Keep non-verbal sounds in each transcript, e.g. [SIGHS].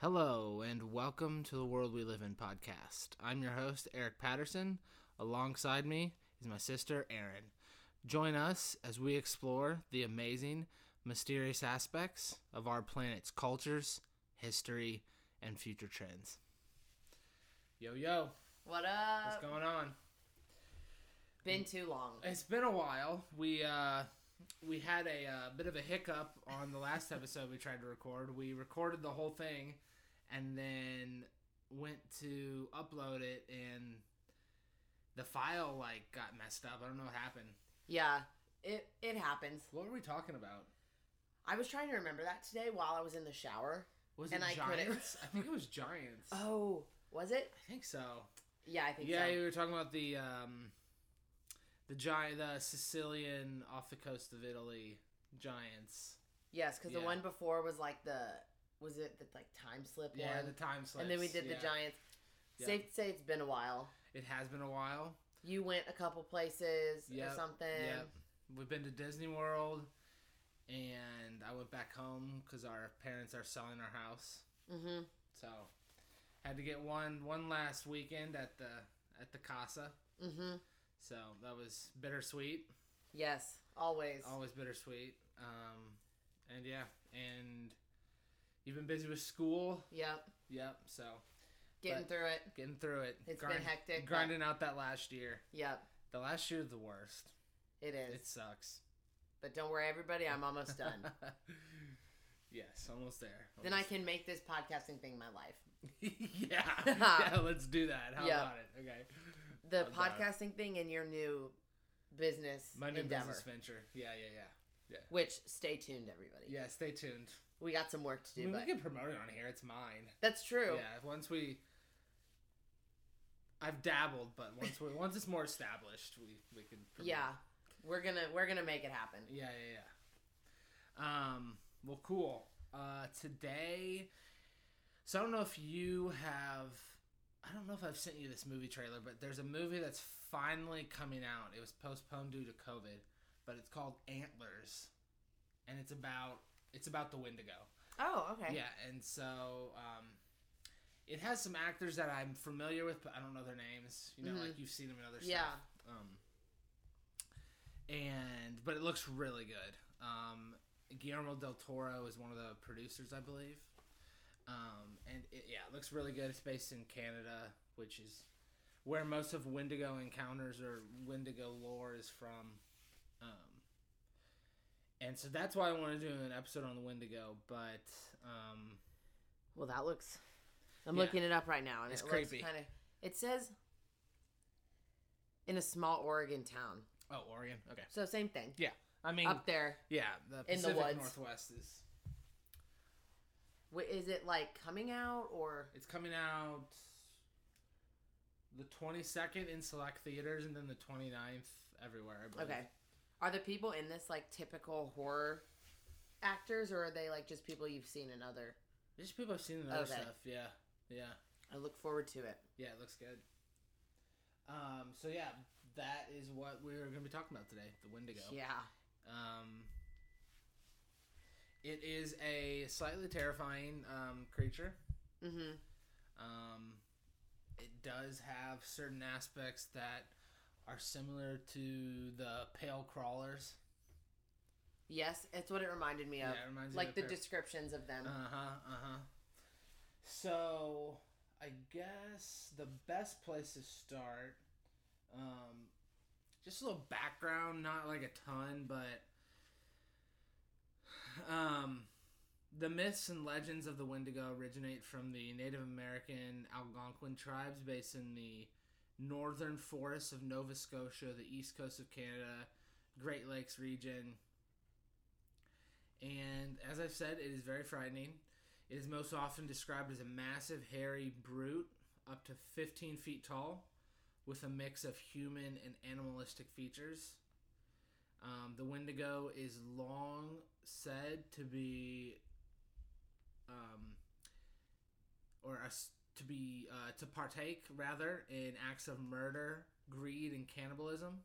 Hello, and welcome to the World We Live in podcast. I'm your host, Eric Patterson. Alongside me is my sister, Erin. Join us as we explore the amazing, mysterious aspects of our planet's cultures, history, and future trends. Yo, yo, What up? what's going on? Been too long. It's been a while. We uh, we had a uh, bit of a hiccup on the last episode we tried to record. We recorded the whole thing, and then went to upload it, and the file like got messed up. I don't know what happened. Yeah, it it happens. What were we talking about? I was trying to remember that today while I was in the shower. Was And it I couldn't- Giants? [LAUGHS] I think it was Giants. Oh, was it? I think so. Yeah, I think Yeah, so. you were talking about the um, the giant, the Sicilian off the coast of Italy Giants. Yes, because Yeah. the one before was like the was it the like time slip Yeah, one? the time slip. and then we did yeah. the Giants. Safe to say it's been a while. It has been a while. You went a couple places Yep, or something. Yep. We've been to Disney World, and I went back home because our parents are selling our house. Mm-hmm. So, had to get one one last weekend at the at the casa. Mm-hmm. So that was bittersweet. Yes, always. Always bittersweet. Um, and yeah, and you've been busy with school. Yep. Yep. So Getting through it. getting through it. It's been hectic, Grinding out that last year. Yep. The last year is the worst. It is. It sucks. but don't worry, everybody. I'm almost done. [LAUGHS] yes, almost there. then I can make this podcasting thing my life. [LAUGHS] yeah, [LAUGHS] yeah. Let's do that. How Yeah. about it? Okay. The I'm down. podcasting thing and your new business My new endeavor. business venture. Yeah, yeah, yeah. yeah. Which stay tuned, everybody. Yeah, stay tuned. We got some work to I do, mean, we can promote it on here. It's mine. that's true. Yeah. Once we, I've dabbled, but once we once it's more established, we we can. Promote. Yeah. We're gonna we're gonna make it happen. Yeah, yeah, yeah. Um. Well, cool. Uh, today. So I don't know if you have. I don't know if I've sent you this movie trailer, but there's a movie that's finally coming out. It was postponed due to COVID, but it's called Antlers, and it's about it's about the Wendigo. Oh, okay. Yeah, and so um, it has some actors that I'm familiar with, but I don't know their names. You know, Mhm. like you've seen them in other Yeah. stuff. Um, and but it looks really good. Um, Guillermo del Toro is one of the producers, I believe. Um, and it, yeah, it looks really good. It's based in Canada, which is where most of Wendigo encounters or Wendigo lore is from. Um, and so that's why I want to do an episode on the Wendigo. But um, Well, that looks. I'm Yeah. looking it up right now, and It's it creepy. looks kind of. It says in a small Oregon town, oh, Oregon. Okay. so same thing. Yeah, I mean, Up there, yeah, the in the Pacific woods. Northwest is is it like coming out or? it's coming out the 22nd in select theaters and then the 29th everywhere. I believe. Okay. Are the people in this like typical horror actors, or are they like just people you've seen in other? Just people I've seen in other Okay. stuff. Yeah, yeah, I look forward to it. yeah. It looks good. Um. So yeah, that is what we're gonna be talking about today. The Wendigo. Yeah. Um, it is a slightly terrifying um, creature. Mm-hmm. Um, it does have certain aspects that are similar to the pale crawlers. Yes, it's what it reminded me of. Yeah, it reminds me like the descriptions of them. Uh huh. Uh huh. So I guess the best place to start, um, just a little background, not like a ton, but um, the myths and legends of the Wendigo originate from the Native American Algonquin tribes based in the northern forests of Nova Scotia, the east coast of Canada, Great Lakes region. And as I've said, it is very frightening. It is most often described as a massive, hairy brute, up to 15 feet tall, with a mix of human and animalistic features. Um, the Wendigo is long said to be, um, or a s to be uh, to partake rather in acts of murder, greed, and cannibalism.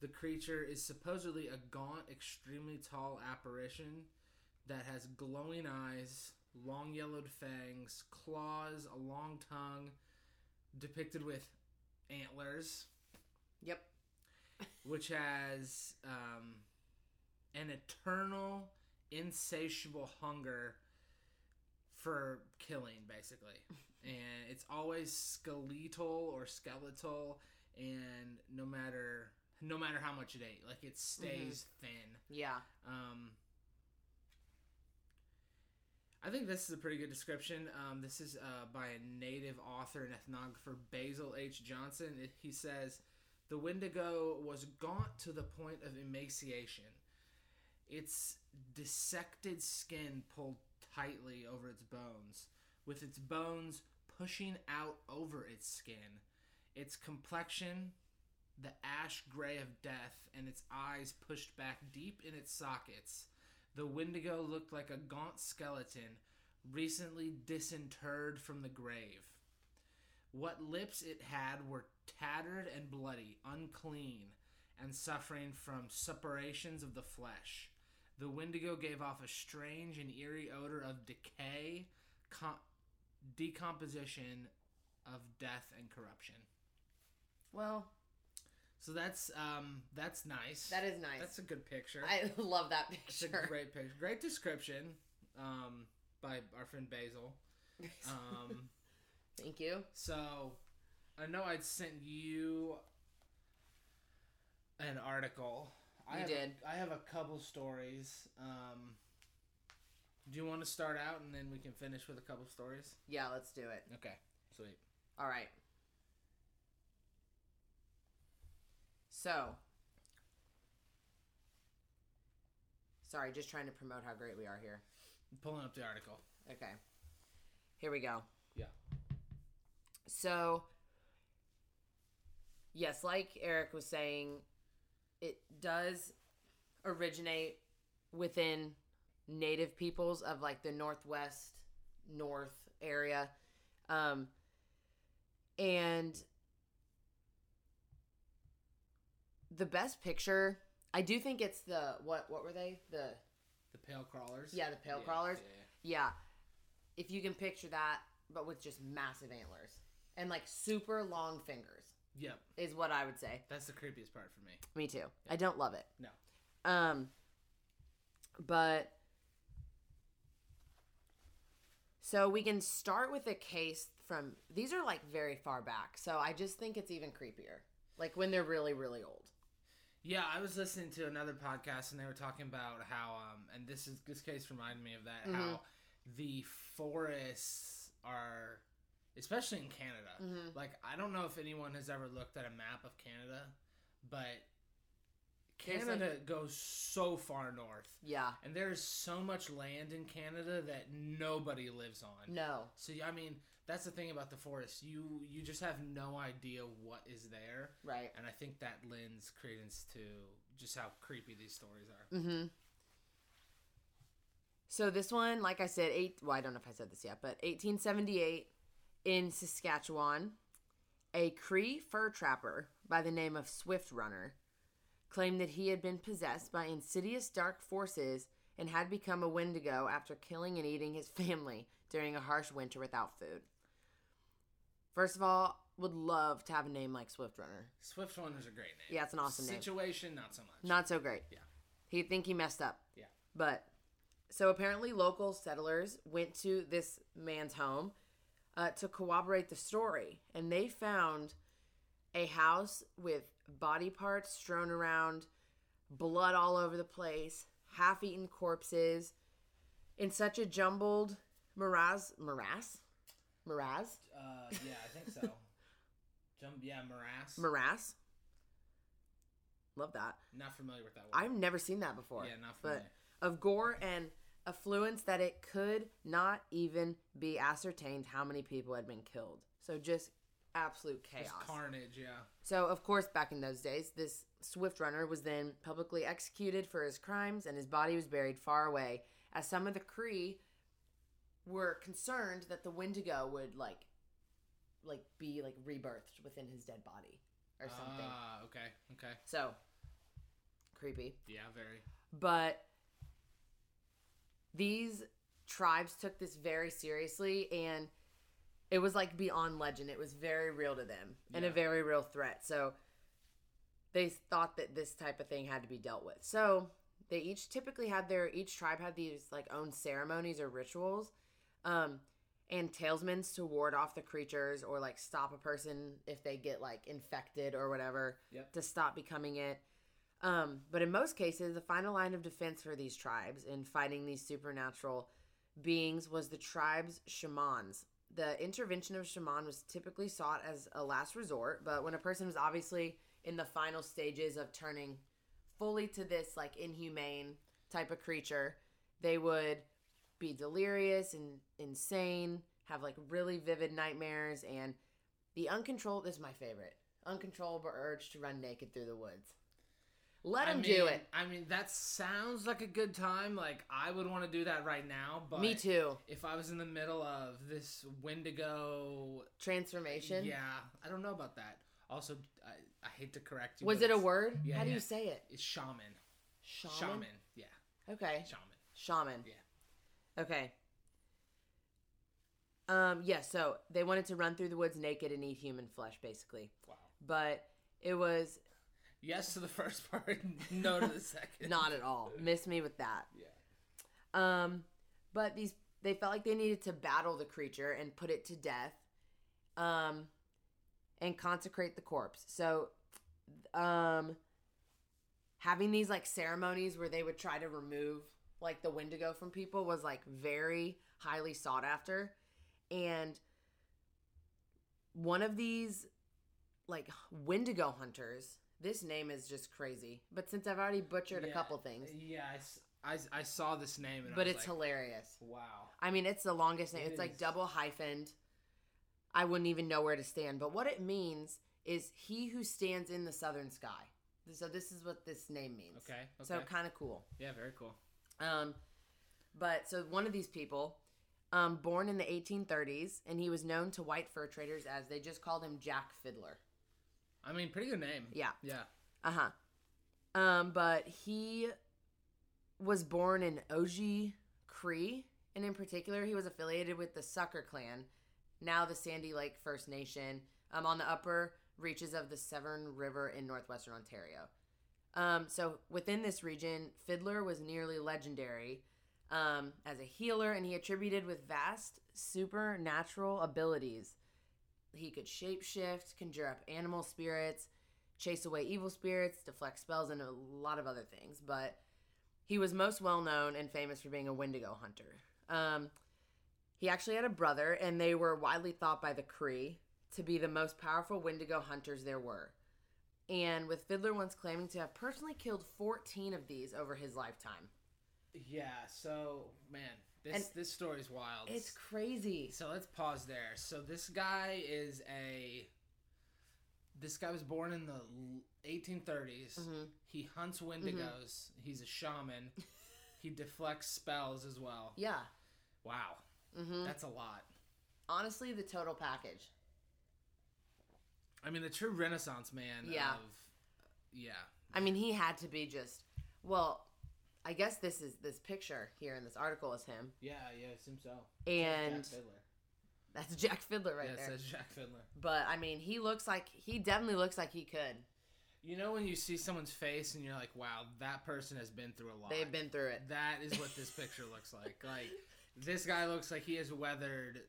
The creature is supposedly a gaunt, extremely tall apparition that has glowing eyes, long yellowed fangs, claws, a long tongue, depicted with antlers. Which has um, an eternal, insatiable hunger for killing, basically. [LAUGHS] and it's always skeletal or skeletal, and no matter no matter how much it ate, like it stays thin. Yeah. Um, I think this is a pretty good description. Um, this is uh, by a native author and ethnographer, Basil H. Johnston. He says, The Wendigo was gaunt to the point of emaciation. Its dissected skin pulled tightly over its bones, with its bones pushing out over its skin. Its complexion, the ash gray of death, and its eyes pushed back deep in its sockets. The Wendigo looked like a gaunt skeleton, recently disinterred from the grave. What lips it had were tattered and bloody, unclean, and suffering from suppurations of the flesh. The Wendigo gave off a strange and eerie odor of decay, com- decomposition, of death and corruption. Well, So that's um that's nice. that is nice. That's a good picture. I [LAUGHS] love that picture. It's a picture. great picture. Great description um, by our friend Basil. [LAUGHS] Um, Thank you. so I know I'd sent you an article. I You have did. A, I have a couple stories. Um, do you want to start out and then we can finish with a couple stories? Yeah, let's do it. Okay, sweet. All right. So, sorry, just trying to promote how great we are here. I'm pulling up the article. Okay. Here we go. Yeah. So, yes, like Eric was saying, it does originate within native peoples of like the northwest, north area. Um, and the best picture, I do think it's the what what were they? The The pale crawlers. Yeah, the pale Yeah, crawlers. yeah. yeah. If you can picture that, but with just massive antlers and like super long fingers, Yep, is what I would say. that's the creepiest part for me. Me too. I don't love it. No. Um, but so we can start with a case from these are like very far back, so I just think it's even creepier. Like when they're really, really old. Yeah, I was listening to another podcast and they were talking about how, um, and this is this case reminded me of that Mm-hmm. how the forests are, especially in Canada. Mhm. Like I don't know if anyone has ever looked at a map of Canada, but Canada goes so far north, Yeah. and there's so much land in Canada that nobody lives on. No. So I mean, that's the thing about the forest. You you just have no idea what is there. Right. And I think that lends credence to just how creepy these stories are. Mm-hmm. So this one, like I said, eight. Well, I don't know if I said this yet, but 1878 in Saskatchewan, a Cree fur trapper by the name of Swift Runner claimed that he had been possessed by insidious dark forces and had become a Wendigo after killing and eating his family during a harsh winter without food. First of all, would love to have a name like Swift Runner. Swift Runner's a great name. Yeah, it's an awesome name. Situation, not so much. Not so great. Yeah. He'd think he messed up. Yeah. But so apparently, local settlers went to this man's home uh, to corroborate the story, and they found a house with body parts strewn around, blood all over the place, half-eaten corpses, in such a jumbled morass, morass, morass, Uh, yeah, I think so. [LAUGHS] Jump, yeah, morass. morass. Love that. not familiar with that word. I've never seen that before. yeah, not but familiar. of gore and affluence that it could not even be ascertained how many people had been killed. So just absolute chaos. Just carnage, yeah. so of course, back in those days, this swift runner was then publicly executed for his crimes, and his body was buried far away, as some of the Cree were concerned that the Wendigo would like, like be like rebirthed within his dead body or something. Ah, okay, okay. so creepy. Yeah, very. But these tribes took this very seriously and it was like beyond legend. It was very real to them and a very real threat. So they thought that this type of thing had to be dealt with. So they each typically had their each tribe had these like own ceremonies or rituals. Um and talesmans to ward off the creatures or like stop a person if they get like infected or whatever Yep. to stop becoming it. Um, but in most cases, the final line of defense for these tribes in fighting these supernatural beings was the tribe's shamans. The intervention of shaman was typically sought as a last resort, but when a person was obviously in the final stages of turning fully to this like inhumane type of creature, they would be delirious and insane, have like really vivid nightmares, and the uncontrolled is my favorite uncontrollable urge to run naked through the woods. Let I them mean, do it. I mean, that sounds like a good time. Like I would want to do that right now. But Me too. If I was in the middle of this Wendigo, Transformation. yeah, I don't know about that. Also, I, I hate to correct you. Was it a word? yeah, How do yeah. you say it? It's shaman. Shaman. Shaman. Yeah, Okay. shaman. Shaman. Yeah. Okay. Um. Yeah. So they wanted to run through the woods naked and eat human flesh, basically. Wow. But it was Yes to the first [LAUGHS] part. no to the second. not at all. Miss me with that. Yeah. Um, but these they felt like they needed to battle the creature and put it to death, um, and consecrate the corpse. So, um, having these like ceremonies where they would try to remove like the Wendigo from people was like very highly sought after, and one of these like Wendigo hunters. This name is just crazy. But since I've already butchered a couple things, Yeah, I saw this name, and I but it's like, hilarious. wow. I mean, it's the longest name. It It's like double hyphened. I wouldn't even know where to stand. But what it means is he who stands in the southern sky. So this is what this name means. Okay. Okay. So kind of cool. yeah, very cool. Um, but so one of these people, um, born in the 1830s, and he was known to white fur traders as they just called him Jack Fiddler. I mean, pretty good name. Yeah. Yeah. Uh huh. Um, but he was born in Oji Cree, and in particular, he was affiliated with the Sucker Clan, now the Sandy Lake First Nation, um, on the upper reaches of the Severn River in northwestern Ontario. Um, so within this region, Fiddler was nearly legendary um, as a healer, and he attributed with vast supernatural abilities. He could shapeshift, conjure up animal spirits, chase away evil spirits, deflect spells, and a lot of other things. But he was most well known and famous for being a Wendigo hunter. Um, he actually had a brother, and they were widely thought by the Cree to be the most powerful Wendigo hunters there were. And with Fiddler once claiming to have personally killed 14 of these over his lifetime. Yeah. So, man, this And- this story's wild. It's crazy. So let's pause there. So this guy is a. This guy was born in the l- 1830s. Mhm. He hunts wendigos. He's a shaman. he deflects spells as well. Yeah. Wow, hmm that's a lot. Honestly, the total package. I mean, the true Renaissance man. Yeah. Of, yeah. I mean, he had to be just. Well, I guess this is this picture here in this article is him, Yeah. Yeah. It seems so. and Jack that's Jack Fiddler right yeah, there. it says Jack Fiddler. But I mean, he looks like he definitely looks like he could. You know when you see someone's face and you're like, "Wow, that person has been through a lot." They've been through it. That is what this picture looks like. [LAUGHS] Like this guy looks like he has weathered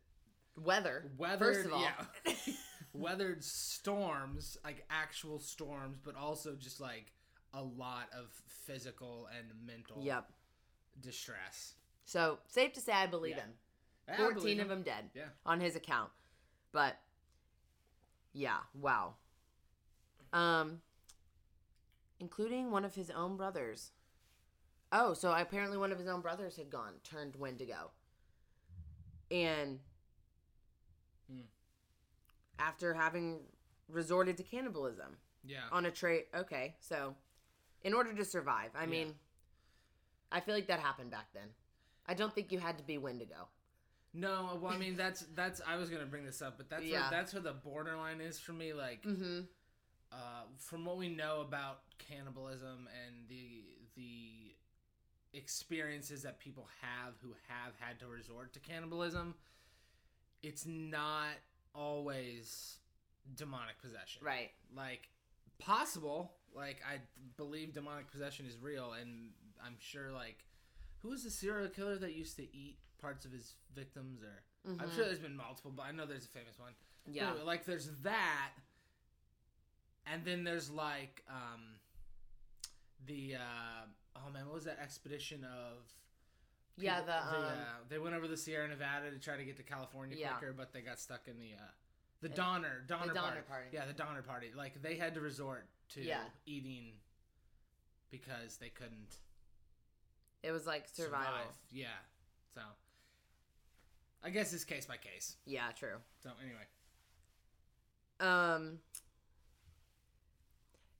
Weather. weathered First of all. yeah, [LAUGHS] weathered storms, like actual storms, but also just like a lot of physical and mental yep. distress. So safe to say, I believe Yeah. him. I Fourteen believe of him. them dead Yeah. on his account. But yeah, wow. Um, including one of his own brothers. Oh, so apparently one of his own brothers had gone turned Wendigo, and Hmm. after having resorted to cannibalism Yeah. on a trait. Okay, so in order to survive, I Yeah. mean, I feel like that happened back then. I don't think you had to be Wendigo. No, well, I mean that's that's I was gonna bring this up, but that's Yeah. where, that's where the borderline is for me. Like, Mm-hmm. uh, from what we know about cannibalism and the the experiences that people have who have had to resort to cannibalism, it's not always demonic possession. Right. Like possible. Like I believe demonic possession is real, and I'm sure like who was the serial killer that used to eat parts of his victims? Or I'm Mhm. sure there's been multiple, but I know there's a famous one. Yeah. Anyway, like there's that, and then there's like um the uh oh man, what was that expedition of? Yeah, people- the, um, uh, they went over the Sierra Nevada to try to get to California Yeah. quicker, but they got stuck in the uh the Donner Donner, Donner party. Party. Yeah, the Donner Party. Like they had to resort to Yeah. eating because they couldn't It was like survival. survive. Yeah, so I guess it's case by case. Yeah, true. So anyway, Um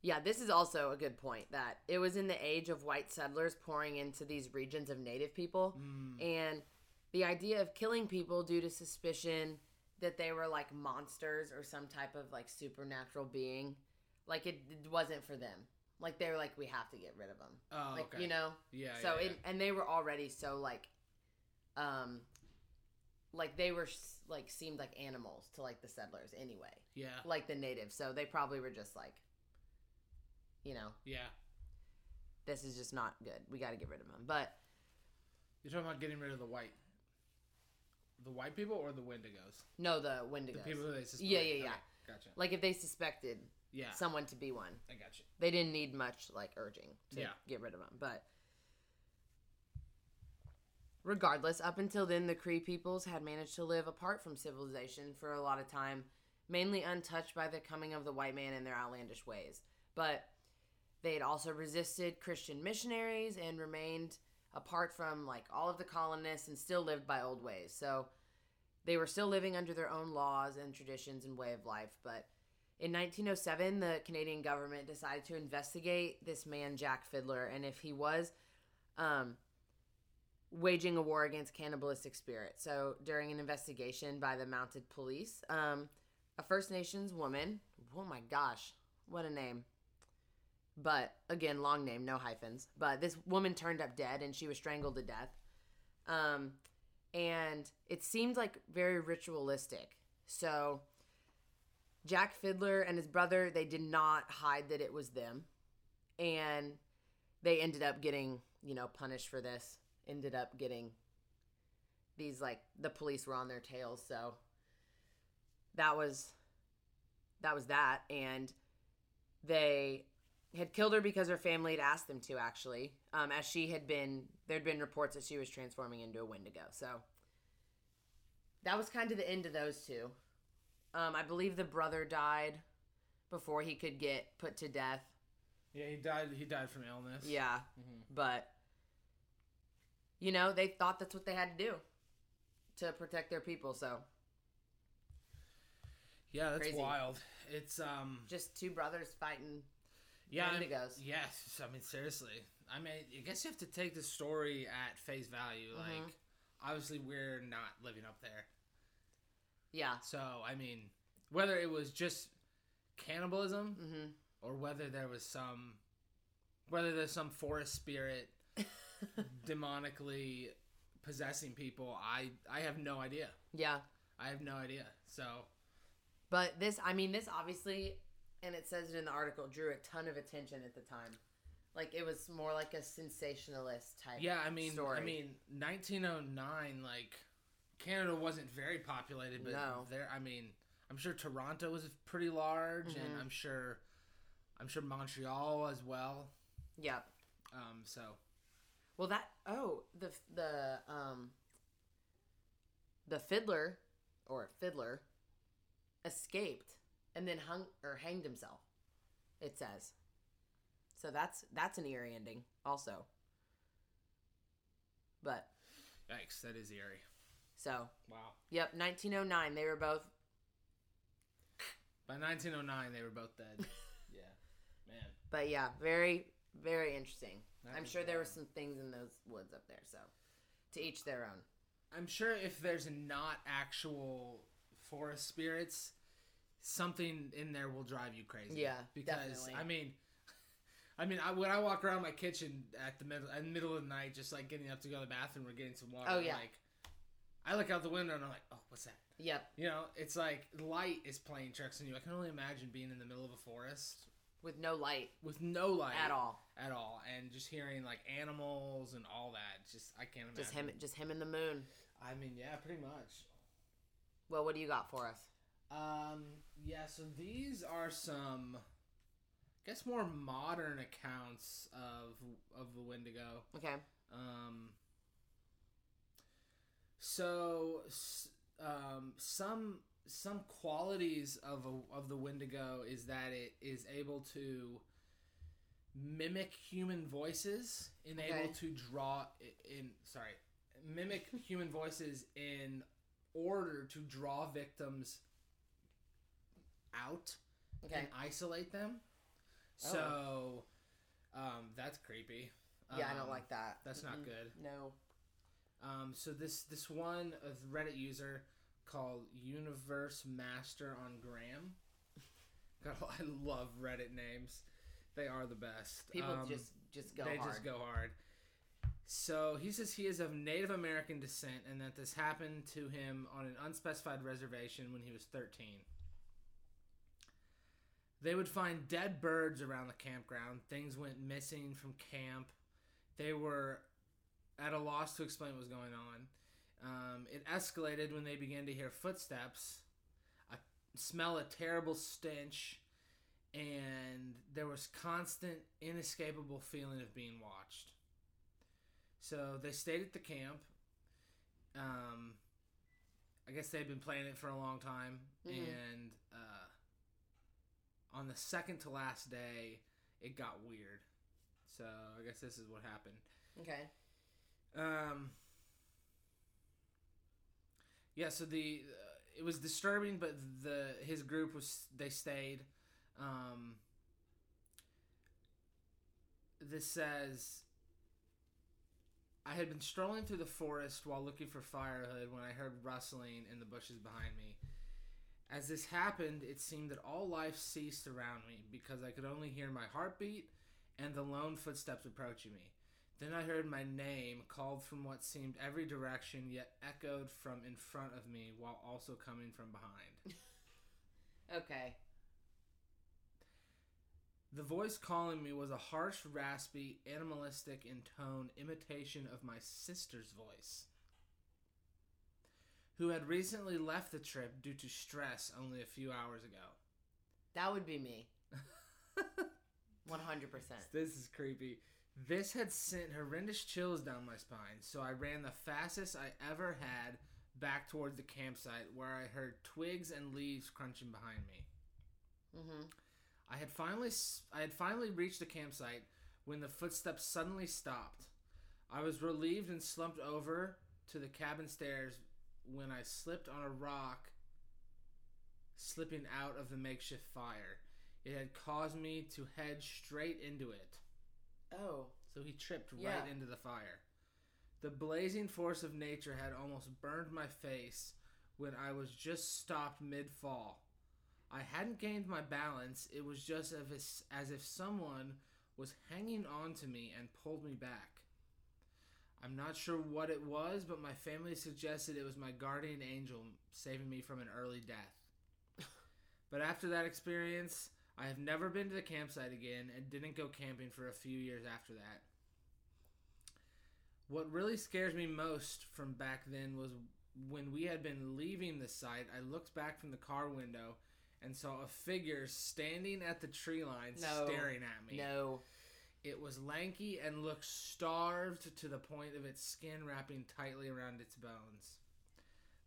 Yeah, this is also a good point that it was in the age of white settlers pouring into these regions of native people mm, and the idea of killing people due to suspicion that they were like monsters or some type of like supernatural being like it, it wasn't for them. Like they were like we have to get rid of them. oh like okay, you know. yeah. so yeah, it, and they were already so like um like they were like seemed like animals to like the settlers anyway yeah, like the natives so they probably were just like you know yeah. this is just not good we got to get rid of them but You're talking about getting rid of the white, the white people or the Wendigos? no the Wendigos. The people who they suspect. Yeah, yeah, yeah. Okay, gotcha. like if they suspected Yeah, someone to be one I got you. they didn't need much like urging to Yeah. get rid of them but regardless up until then the cree peoples had managed to live apart from civilization for a lot of time mainly untouched by the coming of the white man and their outlandish ways but they had also resisted christian missionaries and remained apart from like all of the colonists and still lived by old ways so they were still living under their own laws and traditions and way of life but in 1907, the Canadian government decided to investigate this man, Jack Fiddler, and if he was um, waging a war against cannibalistic spirits. So, during an investigation by the mounted police, um, a First Nations woman, oh my gosh, what a name. But again, long name, no hyphens. But this woman turned up dead and she was strangled to death. Um, and it seemed like very ritualistic. So, Jack Fiddler and his brother, they did not hide that it was them. And they ended up getting, you know, punished for this. Ended up getting these like the police were on their tails, so that was that was that and they had killed her because her family had asked them to actually um, as she had been there'd been reports that she was transforming into a wendigo so that was kind of the end of those two um, I believe the brother died before he could get put to death. Yeah, he died. He died from illness. Yeah, Mhm. but you know they thought that's what they had to do to protect their people. So Yeah, that's Crazy. wild. It's um. just two brothers fighting. Yeah, I'm- Yes, I mean seriously. I mean, I guess you have to take the story at face value. Mhm. Like, obviously, we're not living up there. Yeah. So, I mean, whether it was just cannibalism Mm-hmm. or whether there was some, whether there's some forest spirit [LAUGHS] demonically possessing people, I I have no idea. yeah. I have no idea. So, But this, I mean, this obviously, and it says it in the article, drew a ton of attention at the time. Like it was more like a sensationalist type. yeah, I mean, story. I mean, 1909, like Canada wasn't very populated, but No. there, I mean, I'm sure Toronto was pretty large, and Mhm. I'm sure, I'm sure Montreal as well. Yeah. Um, so Well, that oh the the um the fiddler or fiddler escaped and then hung or hanged himself. It says. So that's that's an eerie ending also. But yikes, that is eerie. So Wow. yep, 1909 they were both By 1909, they were both dead. [LAUGHS] yeah, man. but yeah, very very interesting. That I'm sure there were some things in those woods up there, so to each their own. I'm sure if there's not actual forest spirits, something in there will drive you crazy. Yeah, because definitely. I mean, [LAUGHS] I mean, I, when I walk around my kitchen at the middle, in the middle of the night, just like getting up to go to the bathroom or getting some water, Oh, yeah. like I look out the window and I'm like, oh, what's that? Yep. You know, it's like light is playing tricks on you. I can only imagine being in the middle of a forest With no light with no light at all. at all, and just hearing like animals and all that. Just I can't imagine. Just him. Just him and the moon. I mean, yeah, pretty much. Well, what do you got for us? Um, yeah, so these are some, I guess, more modern accounts of of the Wendigo. Okay. Um, so, um, some some qualities of a, of the Wendigo is that it is able to mimic human voices and Okay. able to draw in sorry mimic [LAUGHS] human voices in order to draw victims out Okay. and isolate them. So, um, that's creepy. yeah, I Um, don't like that. That's not Mm-mm. good. No. Um, so this this one of Reddit user called Universe Master on Gram. [LAUGHS] God, I love Reddit names. They are the best. People Um, just just go they hard. just go hard. So he says he is of Native American descent and that this happened to him on an unspecified reservation when he was 13. They would find dead birds around the campground. Things went missing from camp. They were at a loss to explain what was going on. Um, it escalated when they began to hear footsteps, a, smell a terrible stench, and there was constant, inescapable feeling of being watched. So they stayed at the camp. Um, I guess they've been playing it for a long time, Mhm. and uh, on the second to last day, it got weird. So I guess this is what happened. Okay. Um. Yeah, so the uh, it was disturbing, but the his group was they stayed. Um. This says. I had been strolling through the forest while looking for firewood when I heard rustling in the bushes behind me. As this happened, it seemed that all life ceased around me because I could only hear my heartbeat and the lone footsteps approaching me. Then I heard my name called from what seemed every direction, yet echoed from in front of me while also coming from behind. [LAUGHS] Okay. The voice calling me was a harsh, raspy, animalistic in tone imitation of my sister's voice, who had recently left the trip due to stress only a few hours ago. That would be me. [LAUGHS] 100%. This is creepy. This had sent horrendous chills down my spine, so I ran the fastest I ever had back towards the campsite where I heard twigs and leaves crunching behind me. Mhm. I had finally I had finally reached the campsite when the footsteps suddenly stopped. I was relieved and slumped over to the cabin stairs when I slipped on a rock slipping out of the makeshift fire. It had caused me to head straight into it. Oh. So he tripped right into the fire. The blazing force of nature had almost burned my face when I was just stopped mid fall. I hadn't gained my balance. It was just as if someone was hanging on to me and pulled me back. I'm not sure what it was, but my family suggested it was my guardian angel saving me from an early death. [LAUGHS] but after that experience, I have never been to the campsite again and didn't go camping for a few years after that. What really scares me most from back then was when we had been leaving the site, I looked back from the car window and saw a figure standing at the tree line No. staring at me. No. It was lanky and looked starved to the point of its skin wrapping tightly around its bones.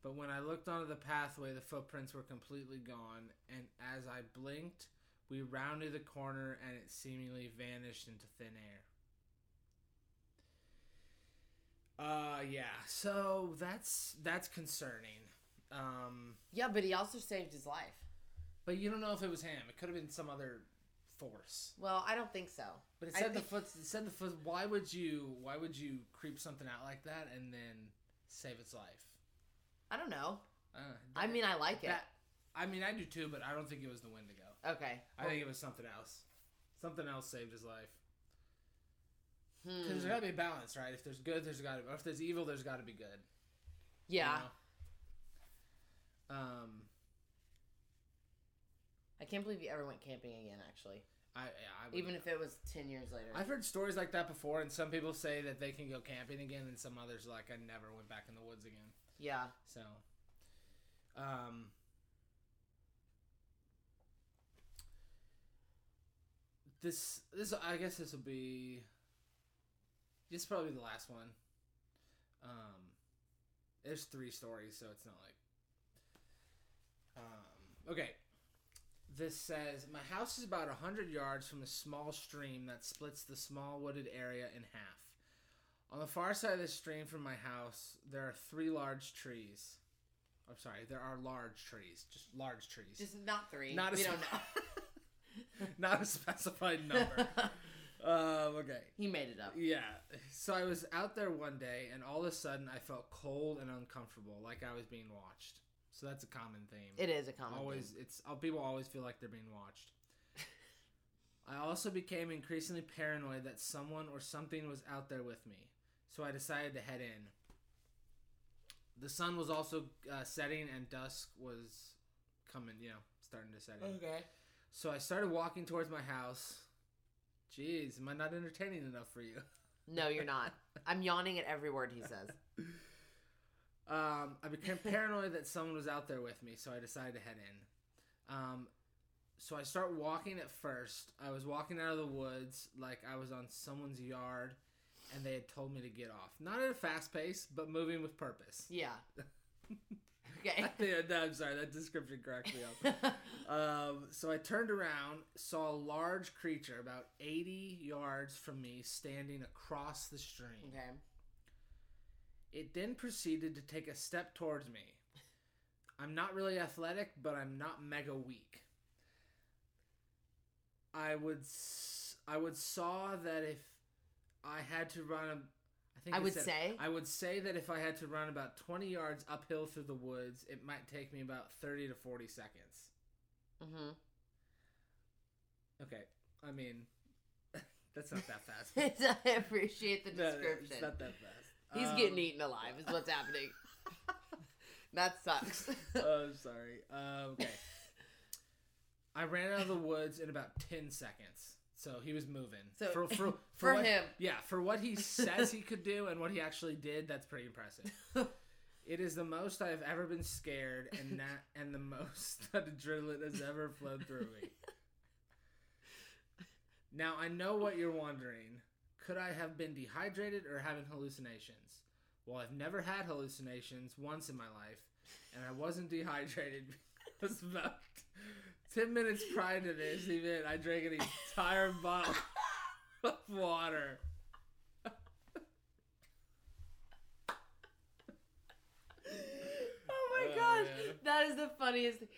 But when I looked onto the pathway, the footprints were completely gone, and as I blinked, we rounded the corner and it seemingly vanished into thin air. Uh yeah, so that's that's concerning. Um Yeah, but he also saved his life. but you don't know if it was him. It could have been some other force. Well, I don't think so. But it I said the think- foot. It said the foot. Why would you? Why would you creep something out like that and then save its life? I don't know. Uh, I mean, I like it. that. I mean, I do too, but I don't think it was the Wendigo. Okay. I think it was something else. Something else saved his life. Hmm. Because there's got to be a balance, right? If there's good, there's got to. If there's evil, there's got to be good. you Yeah. know? Um, I can't believe you ever went camping again. Actually, I, I even if it was ten years later. I've heard stories like that before, and some people say that they can go camping again, and some others are like I never went back in the woods again. yeah. So, um, this this I guess this will be this will probably be the last one. Um, there's three stories, so it's not like. Um, okay. This says my house is about a hundred yards from a small stream that splits the small wooded area in half. On the far side of the stream from my house, there are three large trees. I'm sorry, there are large trees, just large trees, Just not three. not a we don't know. [LAUGHS] [LAUGHS] not a specified number. [LAUGHS] um, okay, he made it up. yeah. So I was out there one day, and all of a sudden, I felt cold and uncomfortable, like I was being watched. So that's a common theme. It is a common. always, thing. it's uh, people always feel like they're being watched. [LAUGHS] I also became increasingly paranoid that someone or something was out there with me, so I decided to head in. The sun was also uh, setting, and dusk was coming. You know, starting to set in. Okay. So I started walking towards my house. Jeez, am I not entertaining enough for you? No, you're not. I'm yawning at every word he says. Um, I became paranoid that someone was out there with me, so I decided to head in. Um, so I start walking at first. I was walking out of the woods like I was on someone's yard, and they had told me to get off. Not at a fast pace, but moving with purpose. Yeah. [LAUGHS] Okay. [LAUGHS] yeah, I'm sorry, that description cracked me up. [LAUGHS] Um, so I turned around, saw a large creature about 80 yards from me standing across the stream. okay. It then proceeded to take a step towards me. I'm not really athletic, but I'm not mega weak. I would I would saw that if I had to run a I I would said- say. I would say that if I had to run about 20 yards uphill through the woods, it might take me about 30 to 40 seconds. Mm-hmm. Okay. I mean, [LAUGHS] that's not that fast. [LAUGHS] I appreciate the [LAUGHS] No, description. it's not that fast. He's Um, getting eaten alive. Is what's happening. that sucks. oh, I'm sorry. Uh, okay. I ran out of the woods in about 10 seconds. So he was moving. So, for, [LAUGHS] for, for what, him. Yeah, for what he [LAUGHS] says he could do and what he actually did, that's pretty impressive. [LAUGHS] It is the most I've ever been scared and that and the most that adrenaline has ever flowed through me. Now I know what you're wondering. Could I have been dehydrated or having hallucinations? Well, I've never had hallucinations once in my life, and I wasn't dehydrated because about ten minutes prior to this event, I drank an entire bottle of water. oh my Oh, gosh, man. that is the funniest. thing.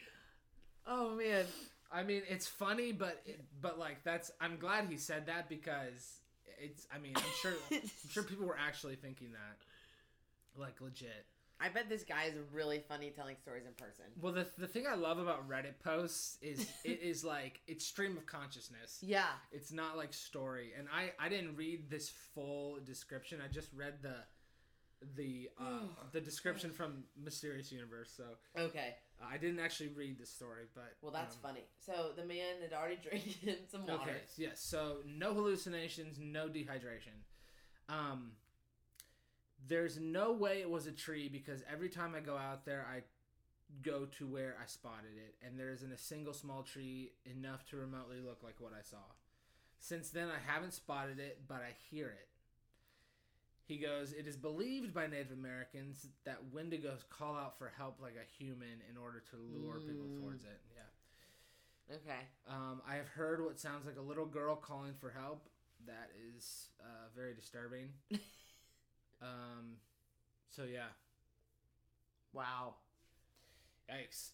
Oh man. I mean, it's funny, but it, but like that's. I'm glad he said that because it's. I mean, I'm sure. I'm sure [LAUGHS] people were actually thinking that, like legit. I bet this guy is really funny telling stories in person. Well, the the thing I love about Reddit posts is it is like it's stream of consciousness. Yeah. It's not like story, and I I didn't read this full description. I just read the the uh, [SIGHS] the description from Mysterious Universe. So Okay. uh, I didn't actually read the story, but Well, that's um, funny. So the man had already [LAUGHS] drinking some water. Okay. Yes. So no hallucinations, no dehydration. Um, there's no way it was a tree because every time I go out there, I go to where I spotted it, and there isn't a single small tree enough to remotely look like what I saw. Since then, I haven't spotted it, but I hear it. He goes, It is believed by Native Americans that Wendigos call out for help like a human in order to lure people Mm. towards it. Yeah. Okay. Um, I have heard what sounds like a little girl calling for help. That is uh, very disturbing. [LAUGHS] um, so yeah, Wow. yikes.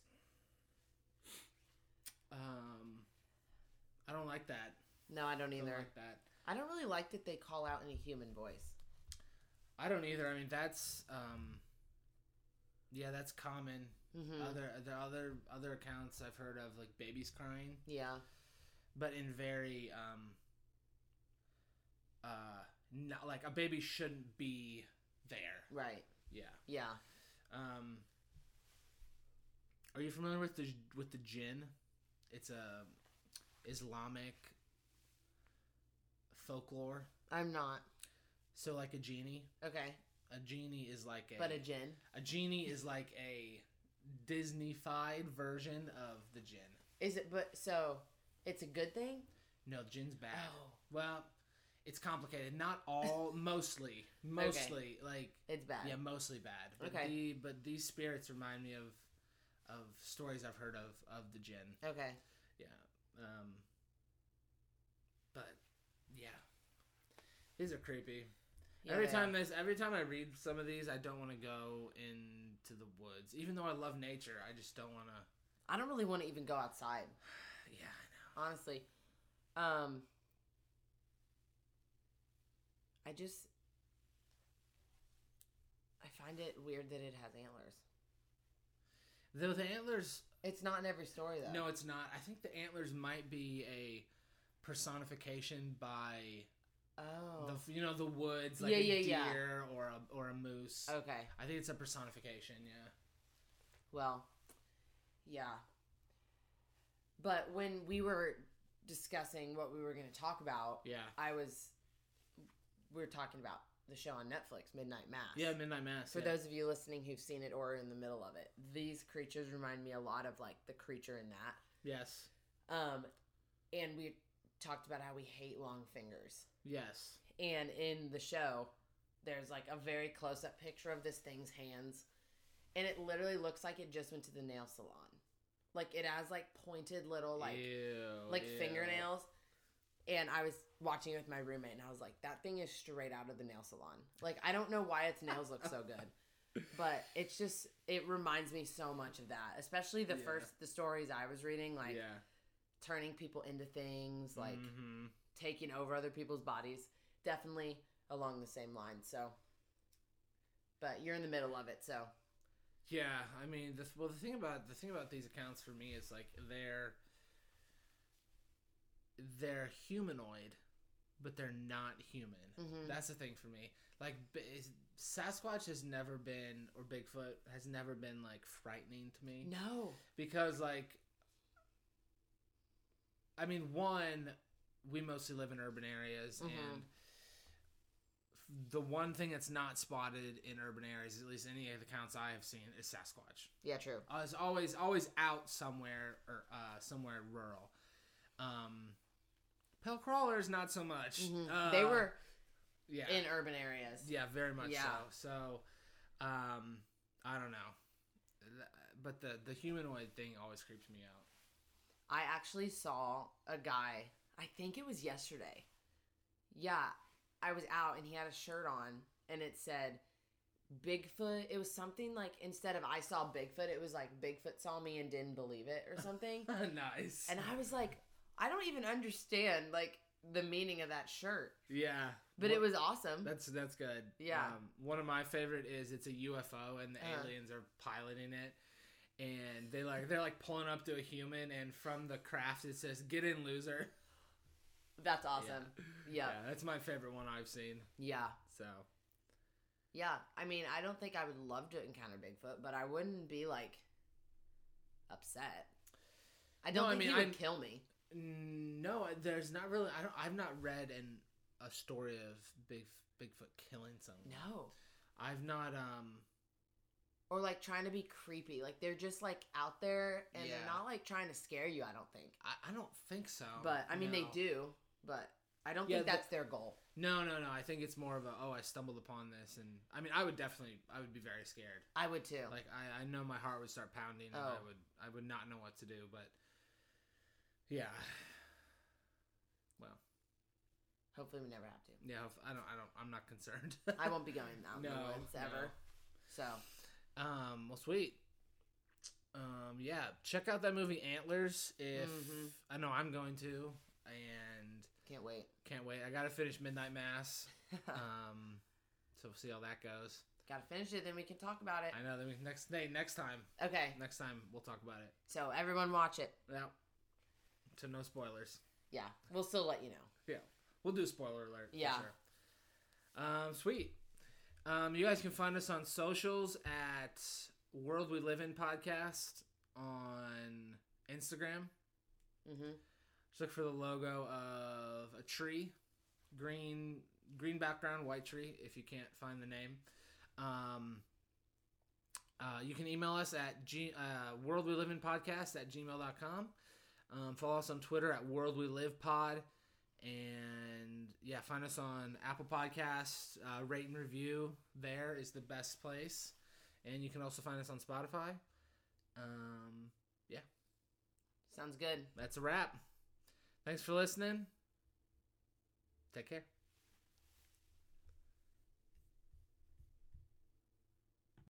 Um, I don't like that. No, I don't I don't either. like that. I don't really like that they call out in a human voice. I don't either. I mean, that's um, yeah, that's common. Mm-hmm. Other there are other other accounts I've heard of like babies crying. yeah. but in very um uh not like a baby shouldn't be there. Right. Yeah. Yeah. Um Are you familiar with the with the jinn? It's a Islamic folklore. I'm not. So like a genie, Okay. a genie is like a But a gin. a genie is like a Disneyfied version of the jinn. Is it but so it's a good thing? No, jinn's bad. Oh. Well, it's complicated. Not all, [LAUGHS] mostly, mostly like It's bad. yeah, mostly bad. But Okay. The, but these spirits remind me of of stories I've heard of of the jinn. Okay. Yeah. Um. But yeah, these are creepy. Yeah, every time this, every time I read some of these, I don't want to go into the woods. Even though I love nature, I just don't want to. I don't really want to even go outside, [SIGHS] Yeah, I know. honestly. Um I just I find it weird that it has antlers. Though the antlers It's not in every story though. No, it's not. I think the antlers might be a personification by Oh. the you know the woods, like Yeah, a yeah, yeah. or a or a moose. okay. I think it's a personification. Yeah. Well, yeah. But when we were discussing what we were going to talk about, Yeah. I was we were talking about the show on Netflix, Midnight Mass. Yeah. Midnight Mass. For yeah. those of you listening who've seen it or are in the middle of it, these creatures remind me a lot of like the creature in that. Yes. Um, and we talked about how we hate long fingers. Yes. And in the show, there's like a very close up picture of this thing's hands, and it literally looks like it just went to the nail salon. Like it has like pointed little like Ew, like ew. fingernails. And I was watching it with my roommate, and I was like, "That thing is straight out of the nail salon." Like I don't know why its nails look so good, [LAUGHS] but it's just it reminds me so much of that. Especially the Yeah. first the stories I was reading, like yeah. turning people into things, like Mhm. taking over other people's bodies. Definitely along the same line. So, but you're in the middle of it, so Yeah, I mean, this. well, the thing about the thing about these accounts for me is like they're they're humanoid, but they're not human. Mhm. That's the thing for me. Like b- Sasquatch has never been, or Bigfoot has never been like frightening to me no, because like, I mean, one, we mostly live in urban areas Mhm. and. The one thing that's not spotted in urban areas, at least any of the counts I have seen, is Sasquatch. yeah, true. I was always always out somewhere or uh, somewhere rural. Um, pale crawlers not so much. Mhm. Uh, they were yeah in urban areas. yeah very much Yeah. so. So um, I don't know, but the the humanoid thing always creeps me out. I actually saw a guy, I think it was yesterday. Yeah, I was out and he had a shirt on and it said Bigfoot. It was something like instead of I saw Bigfoot, it was like Bigfoot saw me and didn't believe it or something. [LAUGHS] nice. and I was like, I don't even understand like the meaning of that shirt. yeah, But it was awesome. That's that's good. Yeah. Um, one of my favorite is it's a UFO and the Uh-huh. aliens are piloting it, and they like they're like pulling up to a human, and from the craft it says "Get in, loser." That's awesome. Yeah. Yeah, that's my favorite one I've seen. Yeah. So Yeah. I mean, I don't think I would love to encounter Bigfoot, but I wouldn't be like upset. I don't I think mean, he would I'm- kill me. No, there's not really. I don't. I've not read an a story of Big Bigfoot killing someone. No. I've not. Um. Or like trying to be creepy. Like they're just like out there and Yeah. they're not like trying to scare you, I don't think. I, I don't think so. But I mean they do, but I don't Yeah, think the- that's their goal. No, no, no. I think it's more of a oh, I stumbled upon this, and I mean, I would definitely, I would be very scared. I would too. Like I, I know my heart would start pounding, and Oh. I would, I would not know what to do. But yeah, well, Hopefully we never have to. yeah. I don't, I don't, I'm not concerned. [LAUGHS] I won't be going out in the No, woods ever. So Um, well, sweet. Um, yeah, check out that movie Antlers. If Mhm. I know I'm going to, and can't wait. can't wait. I gotta finish Midnight Mass. [LAUGHS] Um, so we'll see how that goes. Gotta finish it, then we can talk about it. I know. Then we next day, next time, Okay. next time we'll talk about it. So everyone watch it. Yeah. So no spoilers. yeah, we'll still let you know. Yeah, we'll do a spoiler alert. for Yeah. sure. Um, sweet. Um, you guys can find us on socials at World We Live In Podcast on Instagram. Mm-hmm. Just look for the logo of a tree, green green background, white tree. If you can't find the name, um, uh, you can email us at g uh, world we live in podcast at gmail.com. Um, follow us on Twitter at world we live pod, and yeah, find us on Apple Podcasts. Uh, rate and review there is the best place, and you can also find us on Spotify. Um, yeah. Sounds good. that's a wrap. Thanks for listening. Take care.